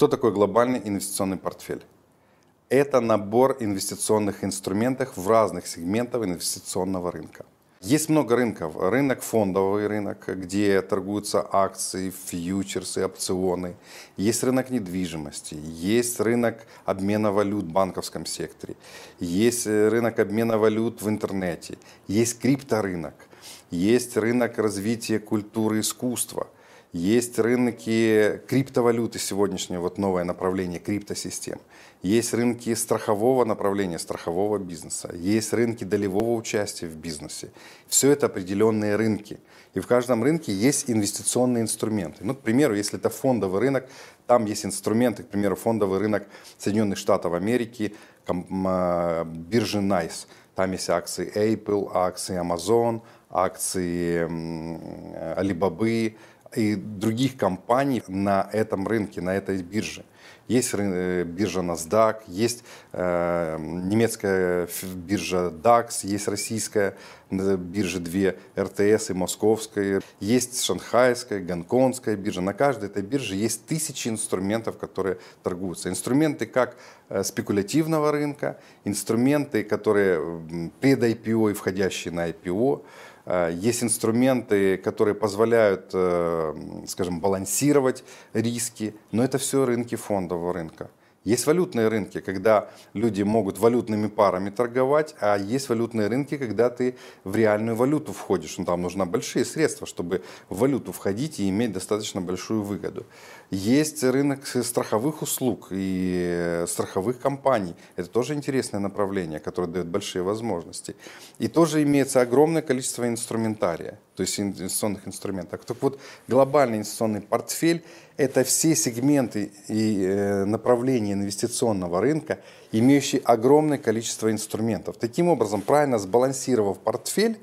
Что такое глобальный инвестиционный портфель? Это набор инвестиционных инструментов в разных сегментах инвестиционного рынка. Есть много рынков. Рынок фондовый рынок, где торгуются акции, фьючерсы, опционы. Есть рынок недвижимости, есть рынок обмена валют в банковском секторе, есть рынок обмена валют в интернете, есть крипторынок, есть рынок развития культуры и искусства – есть рынки криптовалюты сегодняшнее, вот новое направление криптосистем. Есть рынки страхового направления, страхового бизнеса. Есть рынки долевого участия в бизнесе. Все это определенные рынки. И в каждом рынке есть инвестиционные инструменты. Ну, к примеру, если это фондовый рынок, там есть инструменты, к примеру, фондовый рынок Соединенных Штатов Америки, биржи NICE. Там есть акции Apple, акции Amazon, акции Alibaba, и других компаний на этом рынке, на этой бирже. Есть э, биржа NASDAQ, есть э, немецкая биржа DAX, есть российская э, биржа две, РТС и московская, есть шанхайская, гонконгская биржа. На каждой этой бирже есть тысячи инструментов, которые торгуются. Инструменты как э, спекулятивного рынка, инструменты, которые пред IPO и входящие на IPO, есть инструменты, которые позволяют, э, скажем, балансировать риски, но это все рынки фондового рынка. Есть валютные рынки, когда люди могут валютными парами торговать, а есть валютные рынки, когда ты в реальную валюту входишь. Ну, там нужны большие средства, чтобы в валюту входить и иметь достаточно большую выгоду. Есть рынок страховых услуг и страховых компаний. Это тоже интересное направление, которое дает большие возможности. И тоже имеется огромное количество инструментария, то есть инвестиционных инструментов. Так вот, глобальный инвестиционный портфель – это все сегменты и э, направления инвестиционного рынка, имеющие огромное количество инструментов. Таким образом, правильно сбалансировав портфель,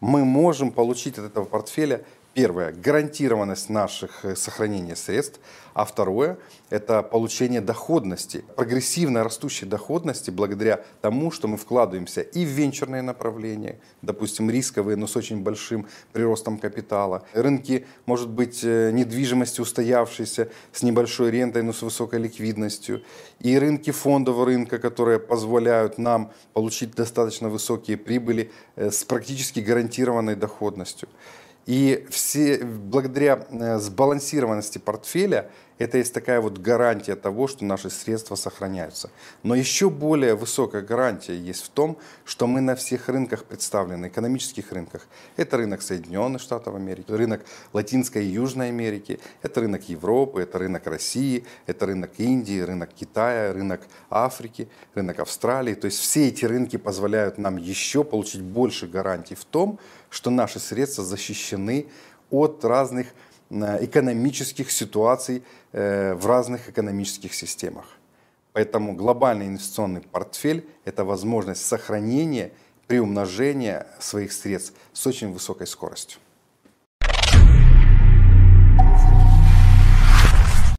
мы можем получить от этого портфеля Первое – гарантированность наших э, сохранения средств, а второе – это получение доходности, прогрессивно растущей доходности благодаря тому, что мы вкладываемся и в венчурные направления, допустим, рисковые, но с очень большим приростом капитала. Рынки, может быть, э, недвижимости устоявшиеся, с небольшой рентой, но с высокой ликвидностью. И рынки фондового рынка, которые позволяют нам получить достаточно высокие прибыли э, с практически гарантированной доходностью. И все, благодаря э, сбалансированности портфеля это есть такая вот гарантия того, что наши средства сохраняются. Но еще более высокая гарантия есть в том, что мы на всех рынках представлены, экономических рынках. Это рынок Соединенных Штатов Америки, рынок Латинской и Южной Америки, это рынок Европы, это рынок России, это рынок Индии, рынок Китая, рынок Африки, рынок Австралии. То есть все эти рынки позволяют нам еще получить больше гарантий в том, что наши средства защищены от разных экономических ситуаций э, в разных экономических системах. Поэтому глобальный инвестиционный портфель – это возможность сохранения, приумножения своих средств с очень высокой скоростью.